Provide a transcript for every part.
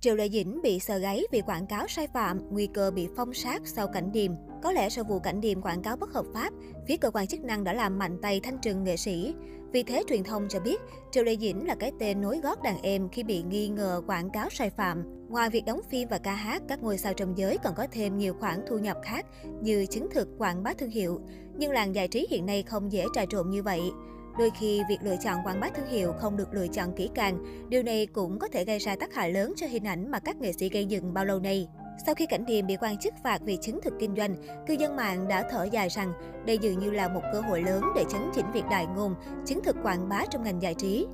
Triệu Lệ Dĩnh bị sờ gáy vì quảng cáo sai phạm, nguy cơ bị phong sát sau cảnh điềm. Có lẽ sau vụ cảnh điềm quảng cáo bất hợp pháp, phía cơ quan chức năng đã làm mạnh tay thanh trừng nghệ sĩ. Vì thế truyền thông cho biết, Triệu Lệ Dĩnh là cái tên nối gót đàn em khi bị nghi ngờ quảng cáo sai phạm. Ngoài việc đóng phim và ca hát, các ngôi sao trong giới còn có thêm nhiều khoản thu nhập khác như chứng thực quảng bá thương hiệu. Nhưng làng giải trí hiện nay không dễ trà trộn như vậy. Đôi khi, việc lựa chọn quảng bá thương hiệu không được lựa chọn kỹ càng. Điều này cũng có thể gây ra tác hại lớn cho hình ảnh mà các nghệ sĩ gây dựng bao lâu nay. Sau khi Cảnh Điềm bị quan chức phạt vì chứng thực kinh doanh, cư dân mạng đã thở dài rằng đây dường như là một cơ hội lớn để chấn chỉnh việc đại ngôn, chứng thực quảng bá trong ngành giải trí.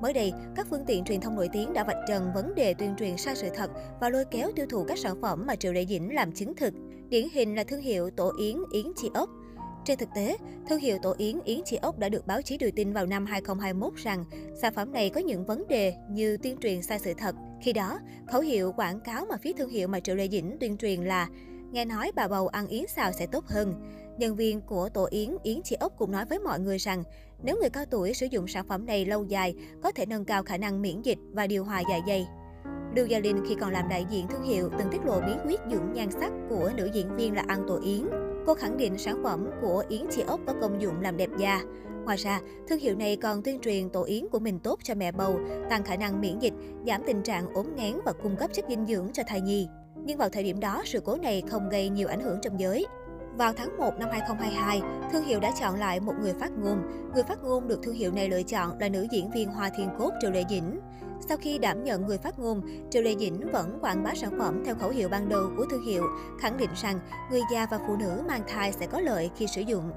Mới đây, các phương tiện truyền thông nổi tiếng đã vạch trần vấn đề tuyên truyền sai sự thật và lôi kéo tiêu thụ các sản phẩm mà Triệu Lệ Dĩnh làm chứng thực. Điển hình là thương hiệu tổ yến Yến Chi Ốc. Trên thực tế, thương hiệu tổ yến Yến Chi Ốc đã được báo chí đưa tin vào năm 2021 rằng sản phẩm này có những vấn đề như tuyên truyền sai sự thật. Khi đó, khẩu hiệu quảng cáo mà phía thương hiệu mà Triệu lê Dĩnh tuyên truyền là Nghe nói bà bầu ăn yến xào sẽ tốt hơn. Nhân viên của tổ yến Yến Chi Ốc cũng nói với mọi người rằng nếu người cao tuổi sử dụng sản phẩm này lâu dài, có thể nâng cao khả năng miễn dịch và điều hòa dạ dày. Lưu Gia Linh khi còn làm đại diện thương hiệu từng tiết lộ bí quyết dưỡng nhan sắc của nữ diễn viên là ăn tổ yến. Cô khẳng định sản phẩm của Yến Chi Ốc có công dụng làm đẹp da. Ngoài ra, thương hiệu này còn tuyên truyền tổ yến của mình tốt cho mẹ bầu, tăng khả năng miễn dịch, giảm tình trạng ốm ngán và cung cấp chất dinh dưỡng cho thai nhi. Nhưng vào thời điểm đó, sự cố này không gây nhiều ảnh hưởng trong giới. Vào tháng 1 năm 2022, thương hiệu đã chọn lại một người phát ngôn. Người phát ngôn được thương hiệu này lựa chọn là nữ diễn viên Hoa Thiên Cốt Triệu Lệ Dĩnh. Sau khi đảm nhận người phát ngôn, Triệu Lệ Dĩnh vẫn quảng bá sản phẩm theo khẩu hiệu ban đầu của thương hiệu, khẳng định rằng người già và phụ nữ mang thai sẽ có lợi khi sử dụng.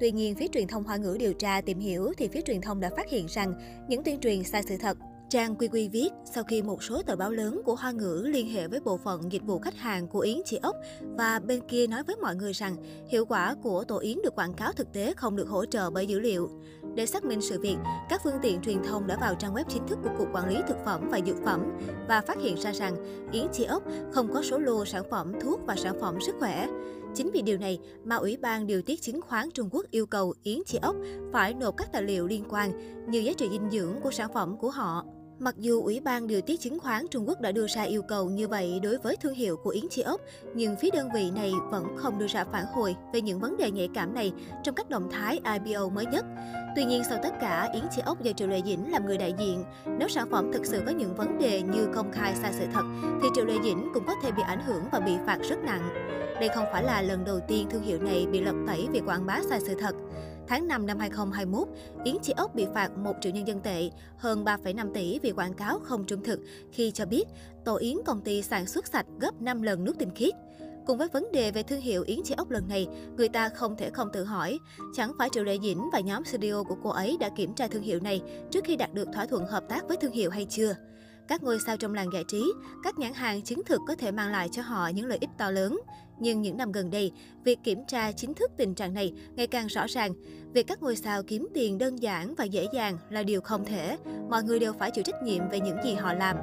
Tuy nhiên, phía truyền thông Hoa ngữ điều tra tìm hiểu thì phía truyền thông đã phát hiện rằng những tuyên truyền sai sự thật. Trang Quy Quy viết, sau khi một số tờ báo lớn của Hoa ngữ liên hệ với bộ phận dịch vụ khách hàng của Yến Chị Ốc và bên kia nói với mọi người rằng hiệu quả của tổ Yến được quảng cáo thực tế không được hỗ trợ bởi dữ liệu. Để xác minh sự việc, các phương tiện truyền thông đã vào trang web chính thức của Cục Quản lý Thực phẩm và Dược phẩm và phát hiện ra rằng Yến Chi Ốc không có số lô sản phẩm thuốc và sản phẩm sức khỏe. Chính vì điều này mà Ủy ban Điều tiết Chứng khoán Trung Quốc yêu cầu Yến Chi Ốc phải nộp các tài liệu liên quan như giá trị dinh dưỡng của sản phẩm của họ. Mặc dù Ủy ban Điều tiết Chứng khoán Trung Quốc đã đưa ra yêu cầu như vậy đối với thương hiệu của Yến Chi Ốc, nhưng phía đơn vị này vẫn không đưa ra phản hồi về những vấn đề nhạy cảm này trong các động thái IPO mới nhất. Tuy nhiên, sau tất cả, Yến Chi Ốc do Triệu Lệ Dĩnh làm người đại diện. Nếu sản phẩm thực sự có những vấn đề như công khai sai sự thật, thì Triệu Lệ Dĩnh cũng có thể bị ảnh hưởng và bị phạt rất nặng. Đây không phải là lần đầu tiên thương hiệu này bị lật tẩy vì quảng bá sai sự thật. Tháng 5 năm 2021, Yến Chi Ốc bị phạt 1 triệu nhân dân tệ, hơn 3,5 tỷ vì quảng cáo không trung thực khi cho biết tổ Yến công ty sản xuất sạch gấp 5 lần nước tinh khiết. Cùng với vấn đề về thương hiệu Yến Chi Ốc lần này, người ta không thể không tự hỏi, chẳng phải Triệu Lệ Dĩnh và nhóm studio của cô ấy đã kiểm tra thương hiệu này trước khi đạt được thỏa thuận hợp tác với thương hiệu hay chưa? Các ngôi sao trong làng giải trí, các nhãn hàng chứng thực có thể mang lại cho họ những lợi ích to lớn. Nhưng những năm gần đây, việc kiểm tra chính thức tình trạng này ngày càng rõ ràng. Việc các ngôi sao kiếm tiền đơn giản và dễ dàng là điều không thể. Mọi người đều phải chịu trách nhiệm về những gì họ làm.